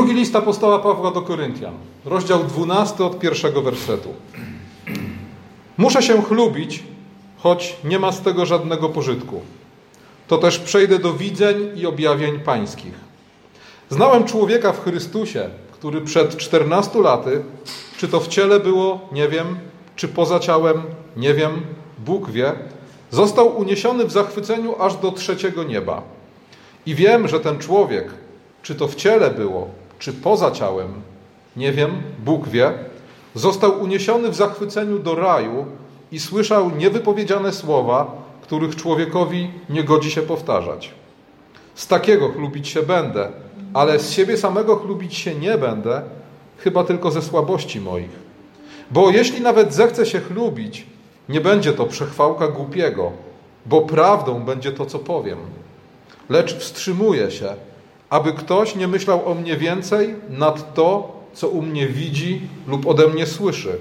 Drugi list apostoła Pawła do Koryntian, rozdział 12 od pierwszego wersetu. Muszę się chlubić, choć nie ma z tego żadnego pożytku. To też przejdę do widzeń i objawień pańskich. Znałem człowieka w Chrystusie, który przed 14 laty, czy to w ciele było, nie wiem, czy poza ciałem, nie wiem, Bóg wie, został uniesiony w zachwyceniu aż do trzeciego nieba. I wiem, że ten człowiek, czy to w ciele było, czy poza ciałem, nie wiem, Bóg wie, został uniesiony w zachwyceniu do raju i słyszał niewypowiedziane słowa, których człowiekowi nie godzi się powtarzać. Z takiego chlubić się będę, ale z siebie samego chlubić się nie będę, chyba tylko ze słabości moich. Bo jeśli nawet zechcę się chlubić, nie będzie to przechwałka głupiego, bo prawdą będzie to, co powiem. Lecz wstrzymuję się, aby ktoś nie myślał o mnie więcej nad to, co u mnie widzi lub ode mnie słyszy.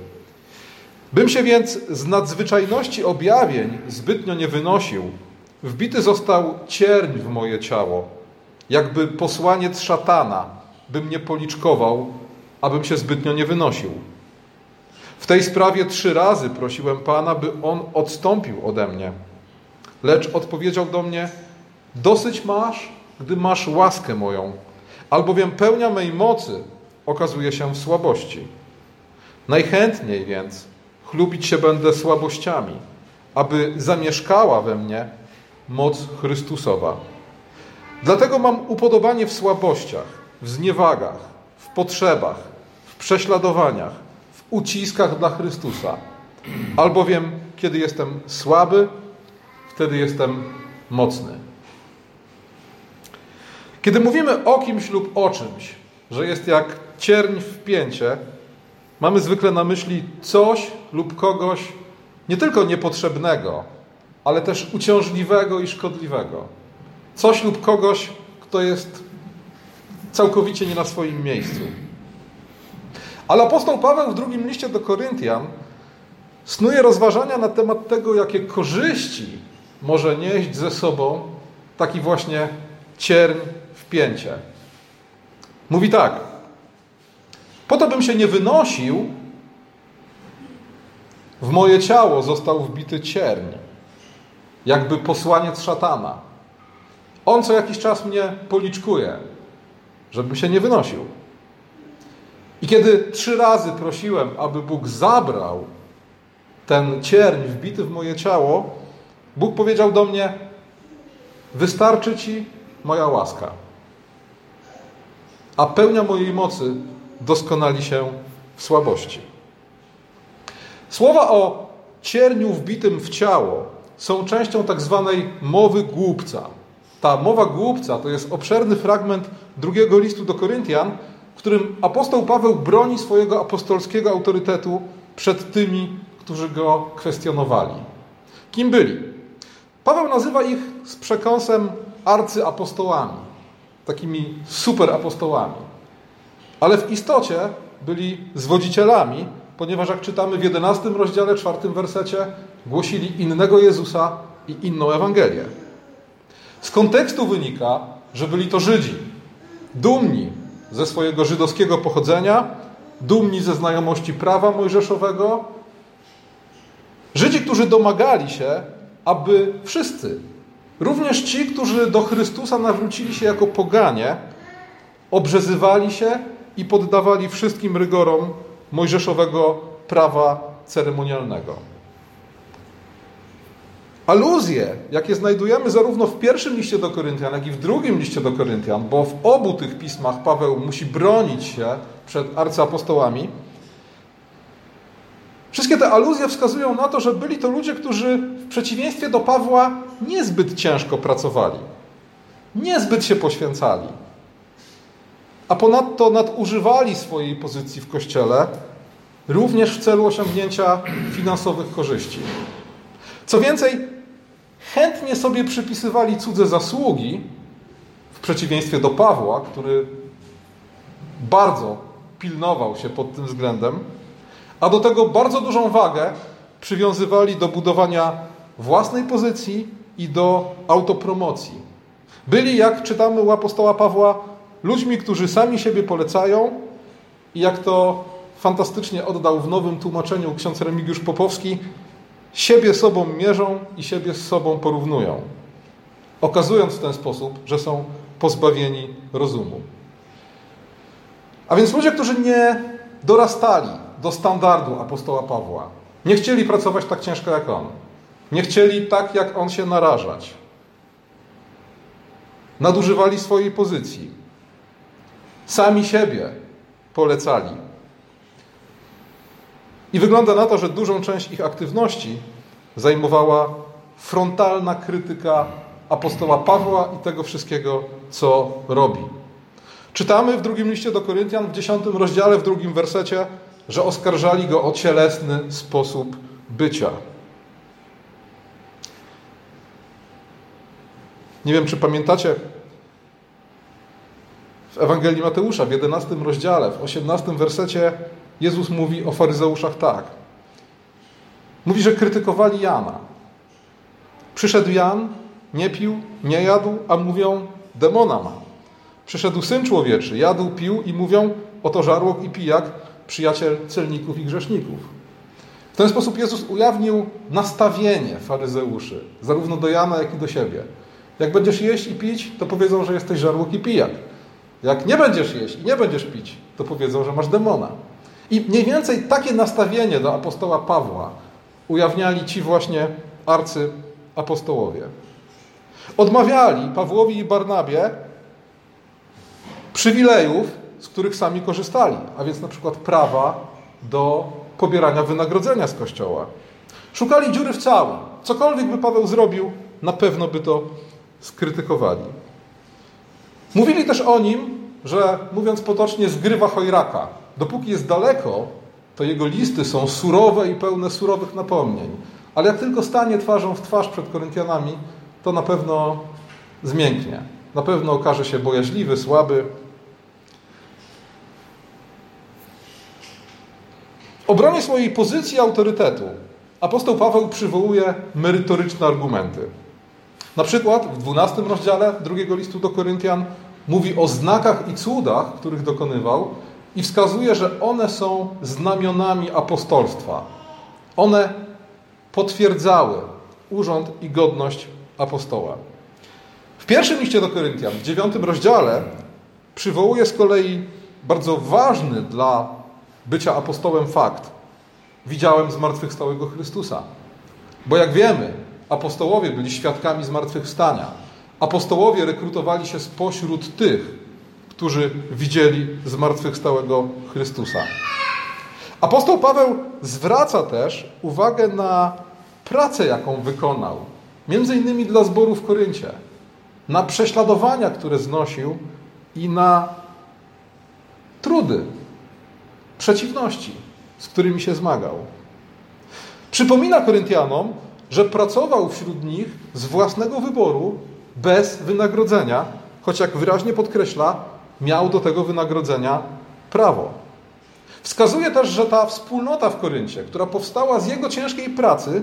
Bym się więc z nadzwyczajności objawień zbytnio nie wynosił, wbity został cierń w moje ciało, jakby posłaniec szatana, bym mnie policzkował, abym się zbytnio nie wynosił. W tej sprawie trzy razy prosiłem Pana, by On odstąpił ode mnie. Lecz odpowiedział do mnie: Dosyć masz, gdy masz łaskę moją, albowiem pełnia mej mocy okazuje się w słabości. Najchętniej więc chlubić się będę słabościami, aby zamieszkała we mnie moc Chrystusowa. Dlatego mam upodobanie w słabościach, w zniewagach, w potrzebach, w prześladowaniach, w uciskach dla Chrystusa. Albowiem, kiedy jestem słaby, wtedy jestem mocny. Kiedy mówimy o kimś lub o czymś, że jest jak cierń w pięcie, mamy zwykle na myśli coś lub kogoś nie tylko niepotrzebnego, ale też uciążliwego i szkodliwego. Coś lub kogoś, kto jest całkowicie nie na swoim miejscu. Ale apostoł Paweł w drugim liście do Koryntian snuje rozważania na temat tego, jakie korzyści może nieść ze sobą taki właśnie cierń w pięcie. Mówi tak: Po to bym się nie wynosił, w moje ciało został wbity cierń, jakby posłaniec szatana. On co jakiś czas mnie policzkuje, żebym się nie wynosił. I kiedy trzy razy prosiłem, aby Bóg zabrał ten cierń wbity w moje ciało, Bóg powiedział do mnie: Wystarczy ci moja łaska. A pełnia mojej mocy doskonali się w słabości. Słowa o cierniu wbitym w ciało są częścią tak zwanej mowy głupca. Ta mowa głupca to jest obszerny fragment drugiego listu do Koryntian, w którym apostoł Paweł broni swojego apostolskiego autorytetu przed tymi, którzy go kwestionowali. Kim byli? Paweł nazywa ich z przekąsem arcyapostołami, takimi superapostołami. Ale w istocie byli zwodzicielami, ponieważ jak czytamy w 11 rozdziale, 4 wersecie, głosili innego Jezusa i inną Ewangelię. Z kontekstu wynika, że byli to Żydzi, dumni ze swojego żydowskiego pochodzenia, dumni ze znajomości prawa mojżeszowego. Żydzi, którzy domagali się, aby wszyscy, również ci, którzy do Chrystusa nawrócili się jako poganie, obrzezywali się i poddawali wszystkim rygorom mojżeszowego prawa ceremonialnego. Aluzje, jakie znajdujemy zarówno w pierwszym liście do Koryntian, jak i w drugim liście do Koryntian, bo w obu tych pismach Paweł musi bronić się przed arcyapostołami, wszystkie te aluzje wskazują na to, że byli to ludzie, którzy przeciwieństwie do Pawła niezbyt ciężko pracowali, niezbyt się poświęcali, a ponadto nadużywali swojej pozycji w kościele również w celu osiągnięcia finansowych korzyści. Co więcej, chętnie sobie przypisywali cudze zasługi, w przeciwieństwie do Pawła, który bardzo pilnował się pod tym względem, a do tego bardzo dużą wagę przywiązywali do budowania własnej pozycji i do autopromocji. Byli, jak czytamy u apostoła Pawła, ludźmi, którzy sami siebie polecają i jak to fantastycznie oddał w nowym tłumaczeniu ksiądz Remigiusz Popowski, siebie sobą mierzą i siebie z sobą porównują, okazując w ten sposób, że są pozbawieni rozumu. A więc ludzie, którzy nie dorastali do standardu apostoła Pawła, nie chcieli pracować tak ciężko jak on, nie chcieli tak jak on się narażać, nadużywali swojej pozycji, sami siebie polecali. I wygląda na to, że dużą część ich aktywności zajmowała frontalna krytyka apostoła Pawła i tego wszystkiego, co robi. Czytamy w drugim liście do Koryntian, w dziesiątym rozdziale, w drugim wersecie, że oskarżali go o cielesny sposób bycia. Nie wiem, czy pamiętacie, w Ewangelii Mateusza, w 11 rozdziale, w 18 wersecie, Jezus mówi o faryzeuszach tak. Mówi, że krytykowali Jana. Przyszedł Jan, nie pił, nie jadł, a mówią, demona ma. Przyszedł Syn Człowieczy, jadł, pił i mówią, oto żarłok i pijak, przyjaciel celników i grzeszników. W ten sposób Jezus ujawnił nastawienie faryzeuszy, zarówno do Jana, jak i do siebie. Jak będziesz jeść i pić, to powiedzą, że jesteś żarłok i pijak. Jak nie będziesz jeść i nie będziesz pić, to powiedzą, że masz demona. I mniej więcej takie nastawienie do apostoła Pawła ujawniali ci właśnie arcy apostołowie. Odmawiali Pawłowi i Barnabie przywilejów, z których sami korzystali, a więc na przykład prawa do pobierania wynagrodzenia z kościoła. Szukali dziury w całym. Cokolwiek by Paweł zrobił, na pewno by to skrytykowali. Mówili też o nim, że mówiąc potocznie, zgrywa chojraka. Dopóki jest daleko, to jego listy są surowe i pełne surowych napomnień. Ale jak tylko stanie twarzą w twarz przed Koryntianami, to na pewno zmięknie. Na pewno okaże się bojaźliwy, słaby. Obronie swojej pozycji autorytetu apostoł Paweł przywołuje merytoryczne argumenty. Na przykład w 12 rozdziale drugiego listu do Koryntian mówi o znakach i cudach, których dokonywał i wskazuje, że one są znamionami apostolstwa. One potwierdzały urząd i godność apostoła. W pierwszym liście do Koryntian, w dziewiątym rozdziale, przywołuje z kolei bardzo ważny dla bycia apostołem fakt. Widziałem zmartwychwstałego Chrystusa. Bo jak wiemy, apostołowie byli świadkami zmartwychwstania. Apostołowie rekrutowali się spośród tych, którzy widzieli zmartwychwstałego Chrystusa. Apostoł Paweł zwraca też uwagę na pracę, jaką wykonał, między innymi dla zboru w Koryncie, na prześladowania, które znosił i na trudy, przeciwności, z którymi się zmagał. Przypomina Koryntianom, że pracował wśród nich z własnego wyboru, bez wynagrodzenia, choć jak wyraźnie podkreśla, miał do tego wynagrodzenia prawo. Wskazuje też, że ta wspólnota w Koryncie, która powstała z jego ciężkiej pracy,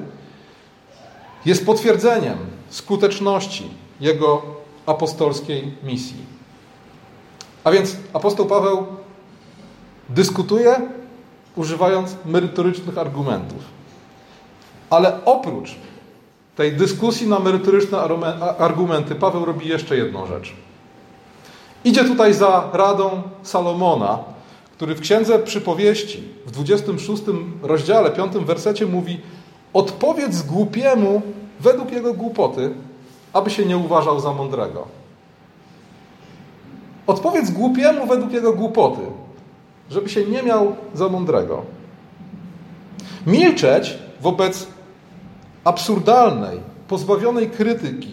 jest potwierdzeniem skuteczności jego apostolskiej misji. A więc apostoł Paweł dyskutuje, używając merytorycznych argumentów. Ale oprócz tej dyskusji na merytoryczne argumenty, Paweł robi jeszcze jedną rzecz. Idzie tutaj za radą Salomona, który w księdze przypowieści w 26 rozdziale, 5 wersecie mówi: Odpowiedz głupiemu według jego głupoty, aby się nie uważał za mądrego. Odpowiedz głupiemu według jego głupoty, żeby się nie miał za mądrego. Milczeć wobec absurdalnej, pozbawionej krytyki,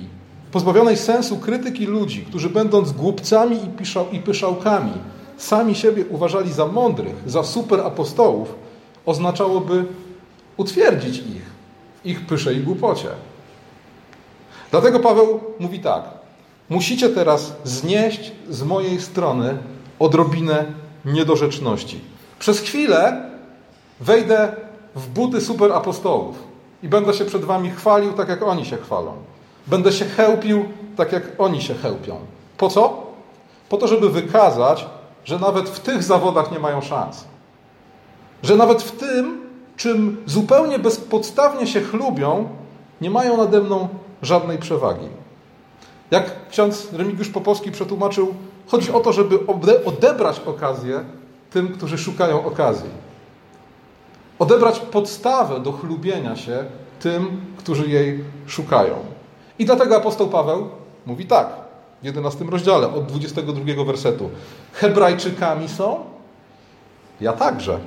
pozbawionej sensu krytyki ludzi, którzy będąc głupcami i, piszał, i pyszałkami, sami siebie uważali za mądrych, za superapostołów, oznaczałoby utwierdzić ich ich pysze i głupocie. Dlatego Paweł mówi tak: Musicie teraz znieść z mojej strony odrobinę niedorzeczności. Przez chwilę wejdę w buty superapostołów i będę się przed wami chwalił tak, jak oni się chwalą. Będę się chełpił tak, jak oni się chełpią. Po co? po to, żeby wykazać, że nawet w tych zawodach nie mają szans. Że nawet w tym, czym zupełnie bezpodstawnie się chlubią, nie mają nade mną żadnej przewagi. Jak ksiądz Remigiusz Popowski przetłumaczył, chodzi o to, żeby odebrać okazję tym, którzy szukają okazji. Odebrać podstawę do chlubienia się tym, którzy jej szukają. I dlatego apostoł Paweł mówi tak w 11 rozdziale od 22 wersetu. Hebrajczykami są? Ja także.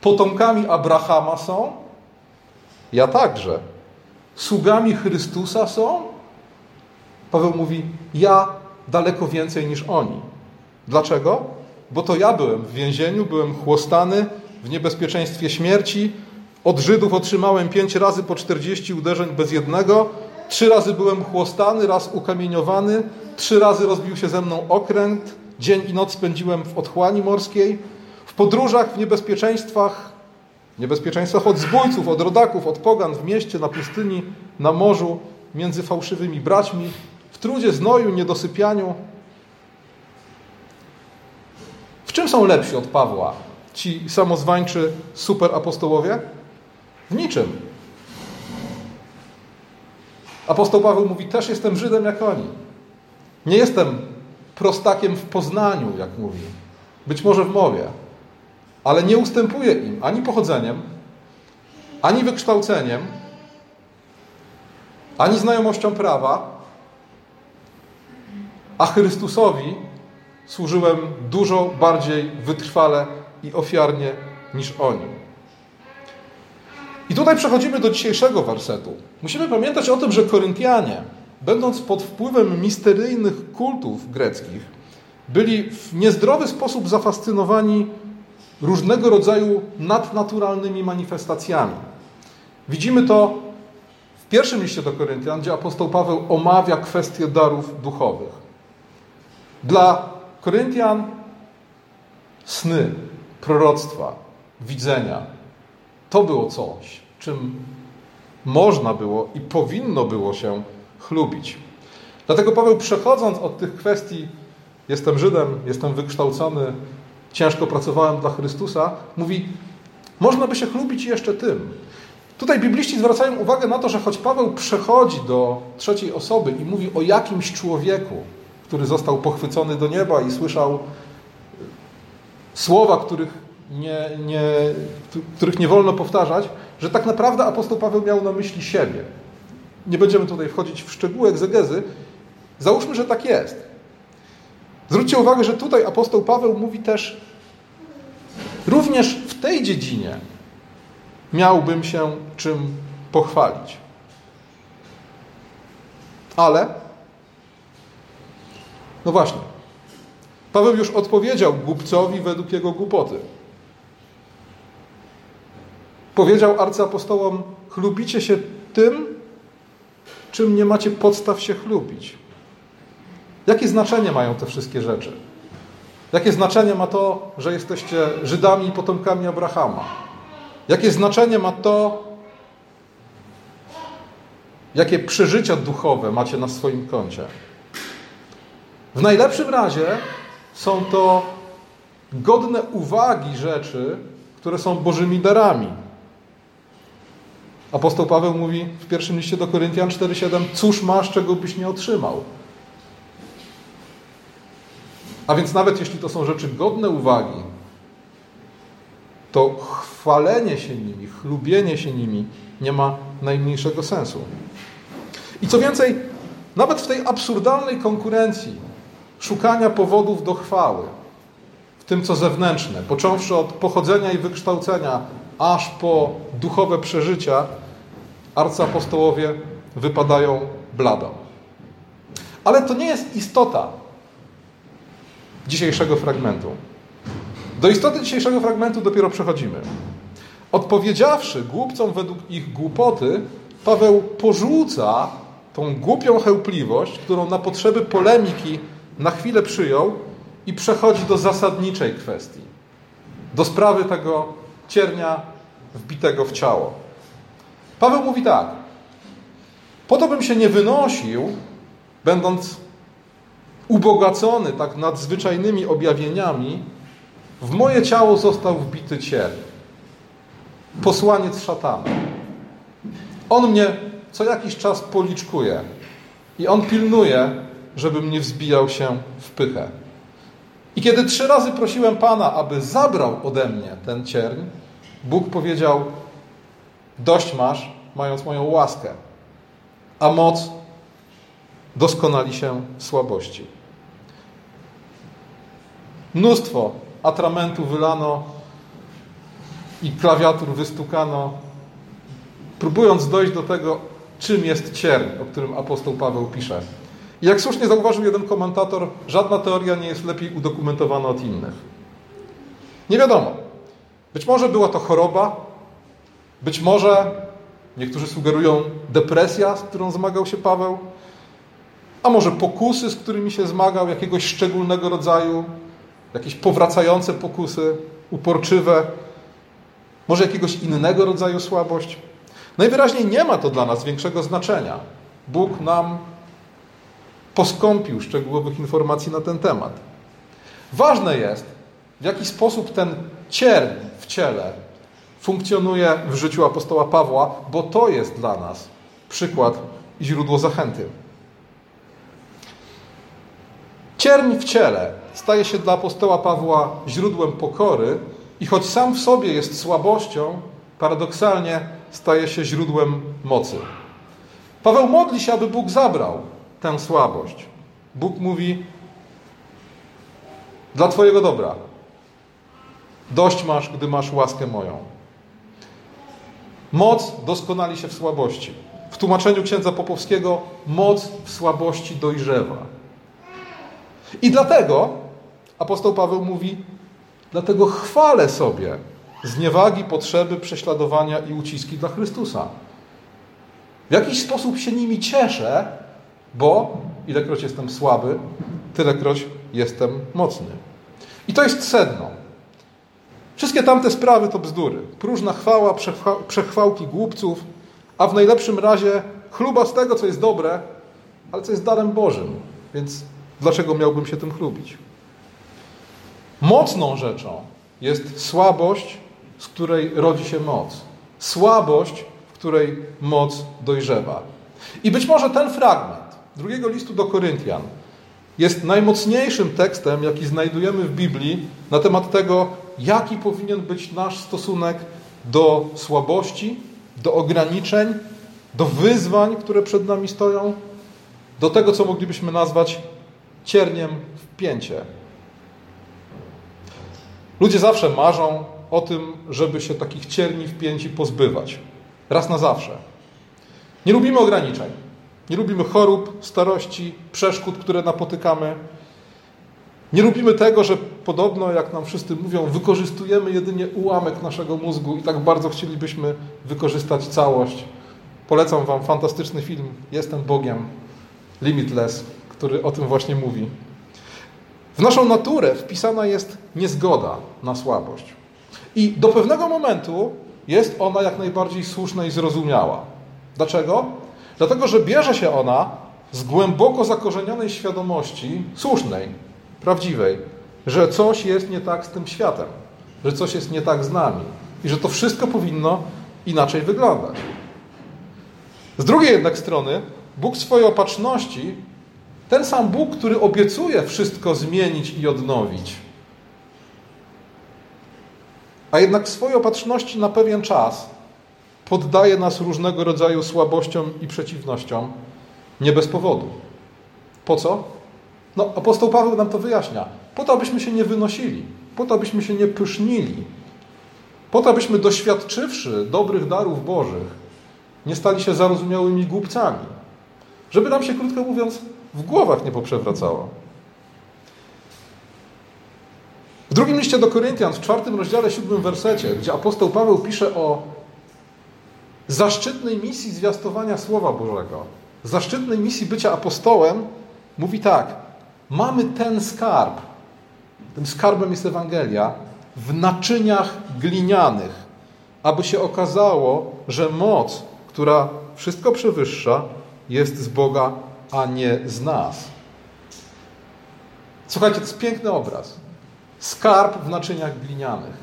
Potomkami Abrahama są? Ja także. Sługami Chrystusa są? Paweł mówi: Ja daleko więcej niż oni. Dlaczego? Bo to ja byłem w więzieniu, byłem chłostany, w niebezpieczeństwie śmierci. Od Żydów otrzymałem pięć razy po czterdzieści uderzeń bez jednego. Trzy razy byłem chłostany, raz ukamieniowany. Trzy razy rozbił się ze mną okręt. Dzień i noc spędziłem w otchłani morskiej. W podróżach, w niebezpieczeństwach, niebezpieczeństwach od zbójców, od rodaków, od pogan, w mieście, na pustyni, na morzu, między fałszywymi braćmi, w trudzie, znoju, niedosypianiu. W czym są lepsi od Pawła ci samozwańczy superapostołowie? W niczym. Apostoł Paweł mówi, też jestem Żydem jak oni. Nie jestem prostakiem w poznaniu, jak mówi. Być może w mowie. Ale nie ustępuję im ani pochodzeniem, ani wykształceniem, ani znajomością prawa, a Chrystusowi służyłem dużo bardziej wytrwale i ofiarnie niż oni. I tutaj przechodzimy do dzisiejszego wersetu. Musimy pamiętać o tym, że Koryntianie, będąc pod wpływem misteryjnych kultów greckich, byli w niezdrowy sposób zafascynowani różnego rodzaju nadnaturalnymi manifestacjami. Widzimy to w pierwszym liście do Koryntian, gdzie apostoł Paweł omawia kwestie darów duchowych. Dla Koryntian sny, proroctwa, widzenia to było coś, czym można było i powinno było się chlubić. Dlatego Paweł, przechodząc od tych kwestii, jestem Żydem, jestem wykształcony, ciężko pracowałem dla Chrystusa, mówi, można by się chlubić jeszcze tym. Tutaj bibliści zwracają uwagę na to, że choć Paweł przechodzi do trzeciej osoby i mówi o jakimś człowieku, który został pochwycony do nieba i słyszał słowa, których nie, nie, których nie wolno powtarzać, że tak naprawdę apostoł Paweł miał na myśli siebie. Nie będziemy tutaj wchodzić w szczegóły egzegezy. Załóżmy, że tak jest. Zwróćcie uwagę, że tutaj apostoł Paweł mówi też, również w tej dziedzinie miałbym się czym pochwalić. Ale, no właśnie, Paweł już odpowiedział głupcowi według jego głupoty. Powiedział arcyapostołom, chlubicie się tym, czym nie macie podstaw się chlubić. Jakie znaczenie mają te wszystkie rzeczy? Jakie znaczenie ma to, że jesteście Żydami i potomkami Abrahama? Jakie znaczenie ma to, jakie przeżycia duchowe macie na swoim koncie? W najlepszym razie są to godne uwagi rzeczy, które są Bożymi darami. Apostoł Paweł mówi w pierwszym liście do Koryntian 4:7: Cóż masz, czego byś nie otrzymał? A więc nawet jeśli to są rzeczy godne uwagi, to chwalenie się nimi, chlubienie się nimi nie ma najmniejszego sensu. I co więcej, nawet w tej absurdalnej konkurencji szukania powodów do chwały, w tym co zewnętrzne, począwszy od pochodzenia i wykształcenia, aż po duchowe przeżycia, arcyapostołowie wypadają blado. Ale to nie jest istota dzisiejszego fragmentu. Do istoty dzisiejszego fragmentu dopiero przechodzimy. Odpowiedziawszy głupcom według ich głupoty, Paweł porzuca tą głupią chełpliwość, którą na potrzeby polemiki na chwilę przyjął i przechodzi do zasadniczej kwestii. Do sprawy tego ciernia wbitego w ciało. Paweł mówi tak. Po to bym się nie wynosił, będąc ubogacony tak nadzwyczajnymi objawieniami, w moje ciało został wbity cierń. Posłaniec szatana. On mnie co jakiś czas policzkuje i on pilnuje, żebym nie wzbijał się w pychę. I kiedy trzy razy prosiłem Pana, aby zabrał ode mnie ten cierń, Bóg powiedział: Dość masz, mając moją łaskę, a moc doskonali się w słabości. Mnóstwo atramentu wylano i klawiatur wystukano, próbując dojść do tego, czym jest cierń, o którym apostoł Paweł pisze. I jak słusznie zauważył jeden komentator, żadna teoria nie jest lepiej udokumentowana od innych. Nie wiadomo. Być może była to choroba, być może niektórzy sugerują depresja, z którą zmagał się Paweł, a może pokusy, z którymi się zmagał, jakiegoś szczególnego rodzaju, jakieś powracające pokusy, uporczywe, może jakiegoś innego rodzaju słabość. Najwyraźniej nie ma to dla nas większego znaczenia. Bóg nam poskąpił szczegółowych informacji na ten temat. Ważne jest, w jaki sposób ten cierń w ciele funkcjonuje w życiu apostoła Pawła, bo to jest dla nas przykład i źródło zachęty. Cierń w ciele staje się dla apostoła Pawła źródłem pokory i choć sam w sobie jest słabością, paradoksalnie staje się źródłem mocy. Paweł modli się, aby Bóg zabrał tę słabość. Bóg mówi: Dla Twojego dobra. Dość masz, gdy masz łaskę moją. Moc doskonali się w słabości. W tłumaczeniu księdza Popowskiego moc w słabości dojrzewa. I dlatego apostoł Paweł mówi: Dlatego chwalę sobie zniewagi, potrzeby, prześladowania i uciski dla Chrystusa. W jakiś sposób się nimi cieszę, bo ilekroć jestem słaby, tylekroć jestem mocny. I to jest sedno. Wszystkie tamte sprawy to bzdury. Próżna chwała, przechwałki głupców, a w najlepszym razie chluba z tego, co jest dobre, ale co jest darem Bożym. Więc dlaczego miałbym się tym chlubić? Mocną rzeczą jest słabość, z której rodzi się moc. Słabość, w której moc dojrzewa. I być może ten fragment drugiego listu do Koryntian jest najmocniejszym tekstem, jaki znajdujemy w Biblii na temat tego, jaki powinien być nasz stosunek do słabości, do ograniczeń, do wyzwań, które przed nami stoją, do tego, co moglibyśmy nazwać cierniem w pięcie. Ludzie zawsze marzą o tym, żeby się takich cierni w pięci pozbywać. Raz na zawsze. Nie lubimy ograniczeń. Nie lubimy chorób, starości, przeszkód, które napotykamy. Nie lubimy tego, że podobno, jak nam wszyscy mówią, wykorzystujemy jedynie ułamek naszego mózgu i tak bardzo chcielibyśmy wykorzystać całość. Polecam Wam fantastyczny film Jestem Bogiem, Limitless, który o tym właśnie mówi. W naszą naturę wpisana jest niezgoda na słabość. I do pewnego momentu jest ona jak najbardziej słuszna i zrozumiała. Dlaczego? Dlatego, że bierze się ona z głęboko zakorzenionej świadomości, słusznej, prawdziwej, że coś jest nie tak z tym światem, że coś jest nie tak z nami i że to wszystko powinno inaczej wyglądać. Z drugiej jednak strony, Bóg swojej opatrzności, ten sam Bóg, który obiecuje wszystko zmienić i odnowić, a jednak swojej opatrzności na pewien czas poddaje nas różnego rodzaju słabościom i przeciwnościom nie bez powodu. Po co? No, apostoł Paweł nam to wyjaśnia. Po to, abyśmy się nie wynosili, po to, abyśmy się nie pysznili, po to, abyśmy doświadczywszy dobrych darów Bożych, nie stali się zarozumiałymi głupcami. Żeby nam się, krótko mówiąc, w głowach nie poprzewracało. W drugim liście do Koryntian, w czwartym rozdziale, siódmym wersecie, gdzie apostoł Paweł pisze o zaszczytnej misji zwiastowania Słowa Bożego, zaszczytnej misji bycia apostołem, mówi tak: Mamy ten skarb, tym skarbem jest Ewangelia, w naczyniach glinianych, aby się okazało, że moc, która wszystko przewyższa, jest z Boga, a nie z nas. Słuchajcie, to jest piękny obraz. Skarb w naczyniach glinianych.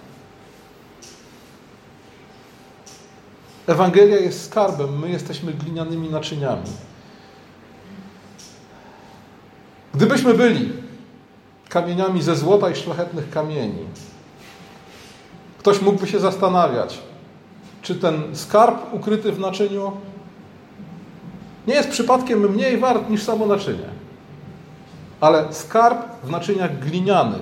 Ewangelia jest skarbem, my jesteśmy glinianymi naczyniami. Gdybyśmy byli kamieniami ze złota i szlachetnych kamieni, ktoś mógłby się zastanawiać, czy ten skarb ukryty w naczyniu nie jest przypadkiem mniej wart niż samo naczynie. Ale skarb w naczyniach glinianych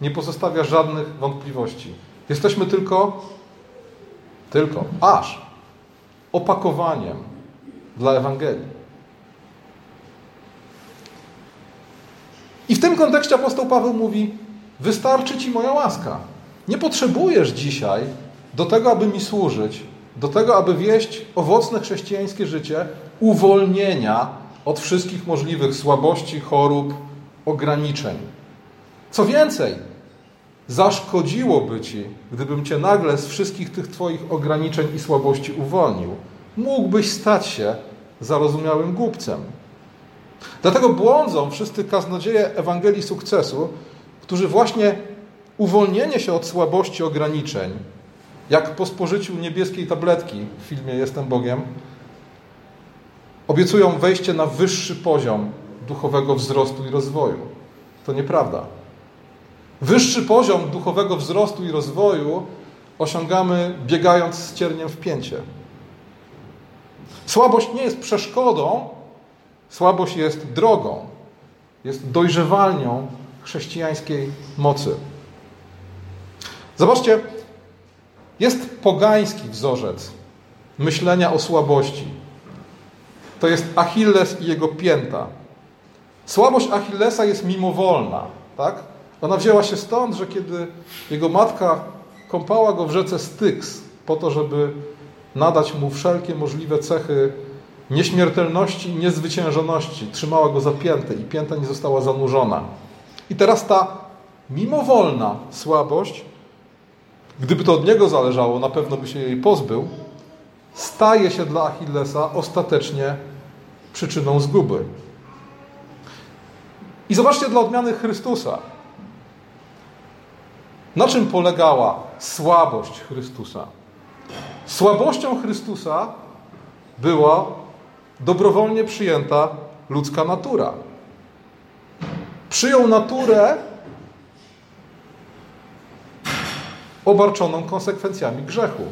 nie pozostawia żadnych wątpliwości. Jesteśmy tylko, tylko, aż opakowaniem dla Ewangelii. I w tym kontekście apostoł Paweł mówi: Wystarczy ci moja łaska. Nie potrzebujesz dzisiaj do tego, aby mi służyć, do tego, aby wieść owocne chrześcijańskie życie, uwolnienia od wszystkich możliwych słabości, chorób, ograniczeń. Co więcej, zaszkodziłoby ci, gdybym cię nagle z wszystkich tych twoich ograniczeń i słabości uwolnił. Mógłbyś stać się zarozumiałym głupcem. Dlatego błądzą wszyscy kaznodzieje Ewangelii sukcesu, którzy właśnie uwolnienie się od słabości ograniczeń, jak po spożyciu niebieskiej tabletki w filmie Jestem Bogiem, obiecują wejście na wyższy poziom duchowego wzrostu i rozwoju. To nieprawda. Wyższy poziom duchowego wzrostu i rozwoju osiągamy biegając z cierniem w pięcie. Słabość nie jest przeszkodą, słabość jest drogą, jest dojrzewalnią chrześcijańskiej mocy. Zobaczcie, jest pogański wzorzec myślenia o słabości. To jest Achilles i jego pięta. Słabość Achillesa jest mimowolna, tak? Ona wzięła się stąd, że kiedy jego matka kąpała go w rzece Styx po to, żeby nadać mu wszelkie możliwe cechy nieśmiertelności i niezwyciężoności, trzymała go za piętę i pięta nie została zanurzona. I teraz ta mimowolna słabość, gdyby to od niego zależało, na pewno by się jej pozbył, staje się dla Achillesa ostatecznie przyczyną zguby. I zobaczcie dla odmiany Chrystusa. Na czym polegała słabość Chrystusa? Słabością Chrystusa była dobrowolnie przyjęta ludzka natura. Przyjął naturę obarczoną konsekwencjami grzechu.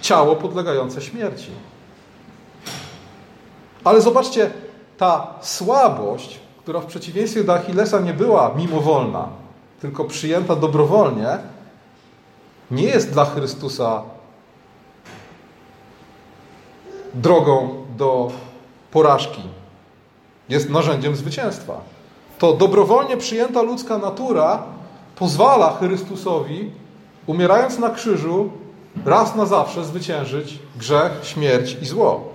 Ciało podlegające śmierci. Ale zobaczcie, ta słabość, która w przeciwieństwie do Achillesa nie była mimowolna, tylko przyjęta dobrowolnie, nie jest dla Chrystusa drogą do porażki. Jest narzędziem zwycięstwa. To dobrowolnie przyjęta ludzka natura pozwala Chrystusowi, umierając na krzyżu, raz na zawsze zwyciężyć grzech, śmierć i zło.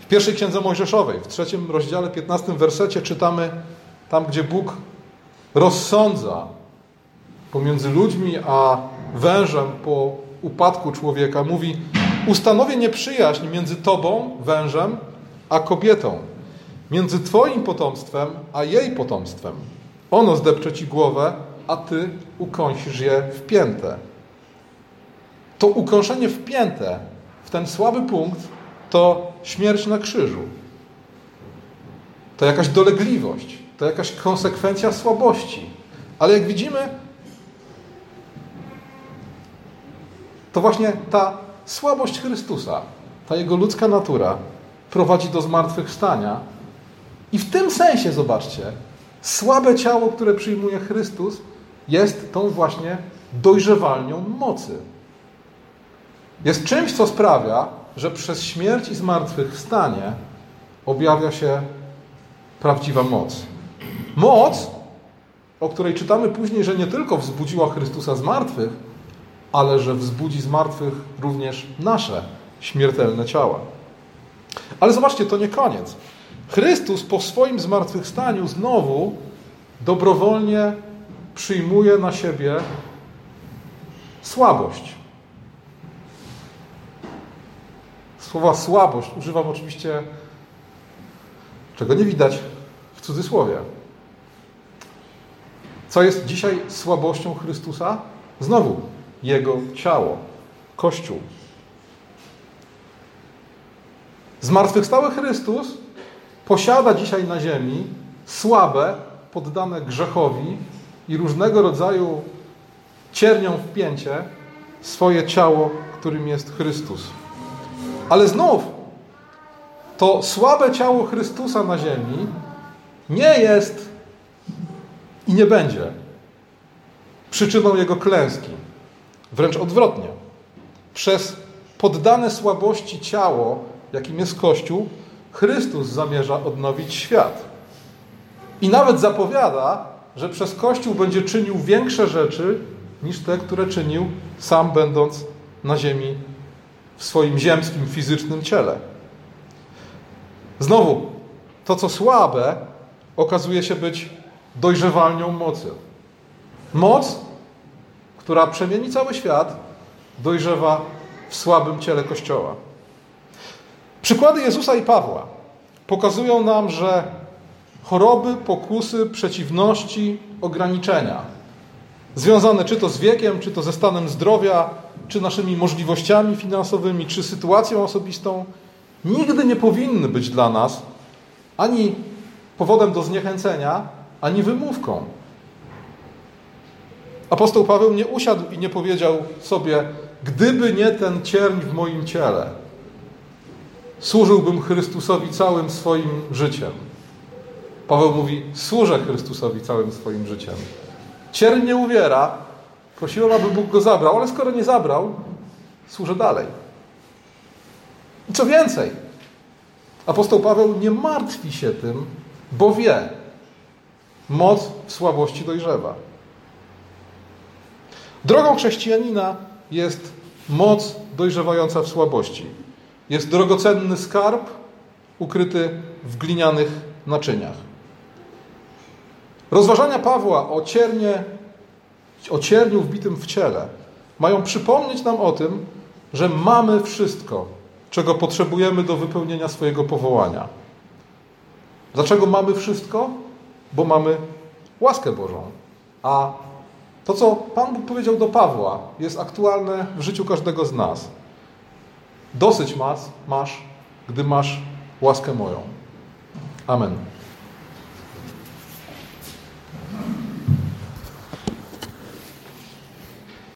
W pierwszej księdze Mojżeszowej, w trzecim rozdziale, 15 wersecie czytamy tam, gdzie Bóg rozsądza pomiędzy ludźmi a wężem po upadku człowieka, mówi: Ustanowię nieprzyjaźń między tobą, wężem, a kobietą, między twoim potomstwem, a jej potomstwem. Ono zdepcze ci głowę, a ty ukąsisz je w piętę. To ukąszenie w piętę, w ten słaby punkt, to śmierć na krzyżu. To jakaś dolegliwość, to jakaś konsekwencja słabości. Ale jak widzimy, to właśnie ta słabość Chrystusa, ta jego ludzka natura prowadzi do zmartwychwstania. I w tym sensie, zobaczcie, słabe ciało, które przyjmuje Chrystus, jest tą właśnie dojrzewalnią mocy. Jest czymś, co sprawia, że przez śmierć i zmartwychwstanie objawia się prawdziwa moc. Moc, o której czytamy później, że nie tylko wzbudziła Chrystusa z martwych, ale że wzbudzi z martwych również nasze śmiertelne ciała. Ale zobaczcie, to nie koniec. Chrystus po swoim zmartwychwstaniu znowu dobrowolnie przyjmuje na siebie słabość. Słowa słabość używam oczywiście, czego nie widać cudzysłowie. Co jest dzisiaj słabością Chrystusa? Znowu Jego ciało, Kościół. Zmartwychwstały Chrystus posiada dzisiaj na ziemi słabe, poddane grzechowi i różnego rodzaju ciernią w pięcie swoje ciało, którym jest Chrystus. Ale znów to słabe ciało Chrystusa na ziemi nie jest i nie będzie przyczyną jego klęski. Wręcz odwrotnie. Przez poddane słabości ciało, jakim jest Kościół, Chrystus zamierza odnowić świat. I nawet zapowiada, że przez Kościół będzie czynił większe rzeczy niż te, które czynił sam będąc na ziemi w swoim ziemskim, fizycznym ciele. Znowu, to co słabe okazuje się być dojrzewalnią mocy. Moc, która przemieni cały świat, dojrzewa w słabym ciele Kościoła. Przykłady Jezusa i Pawła pokazują nam, że choroby, pokusy, przeciwności, ograniczenia, związane czy to z wiekiem, czy to ze stanem zdrowia, czy naszymi możliwościami finansowymi, czy sytuacją osobistą, nigdy nie powinny być dla nas ani powodem do zniechęcenia, ani wymówką. Apostoł Paweł nie usiadł i nie powiedział sobie, gdyby nie ten cierń w moim ciele, służyłbym Chrystusowi całym swoim życiem. Paweł mówi, służę Chrystusowi całym swoim życiem. Cierń nie uwiera, prosiłem, aby Bóg go zabrał, ale skoro nie zabrał, służę dalej. I co więcej, apostoł Paweł nie martwi się tym, bo wie, moc w słabości dojrzewa. Drogą chrześcijanina jest moc dojrzewająca w słabości. Jest drogocenny skarb ukryty w glinianych naczyniach. Rozważania Pawła o, ciernie, o cierniu wbitym w ciele mają przypomnieć nam o tym, że mamy wszystko, czego potrzebujemy do wypełnienia swojego powołania. Dlaczego mamy wszystko? Bo mamy łaskę Bożą. A to, co Pan Bóg powiedział do Pawła, jest aktualne w życiu każdego z nas. Dosyć masz, masz, gdy masz łaskę moją. Amen.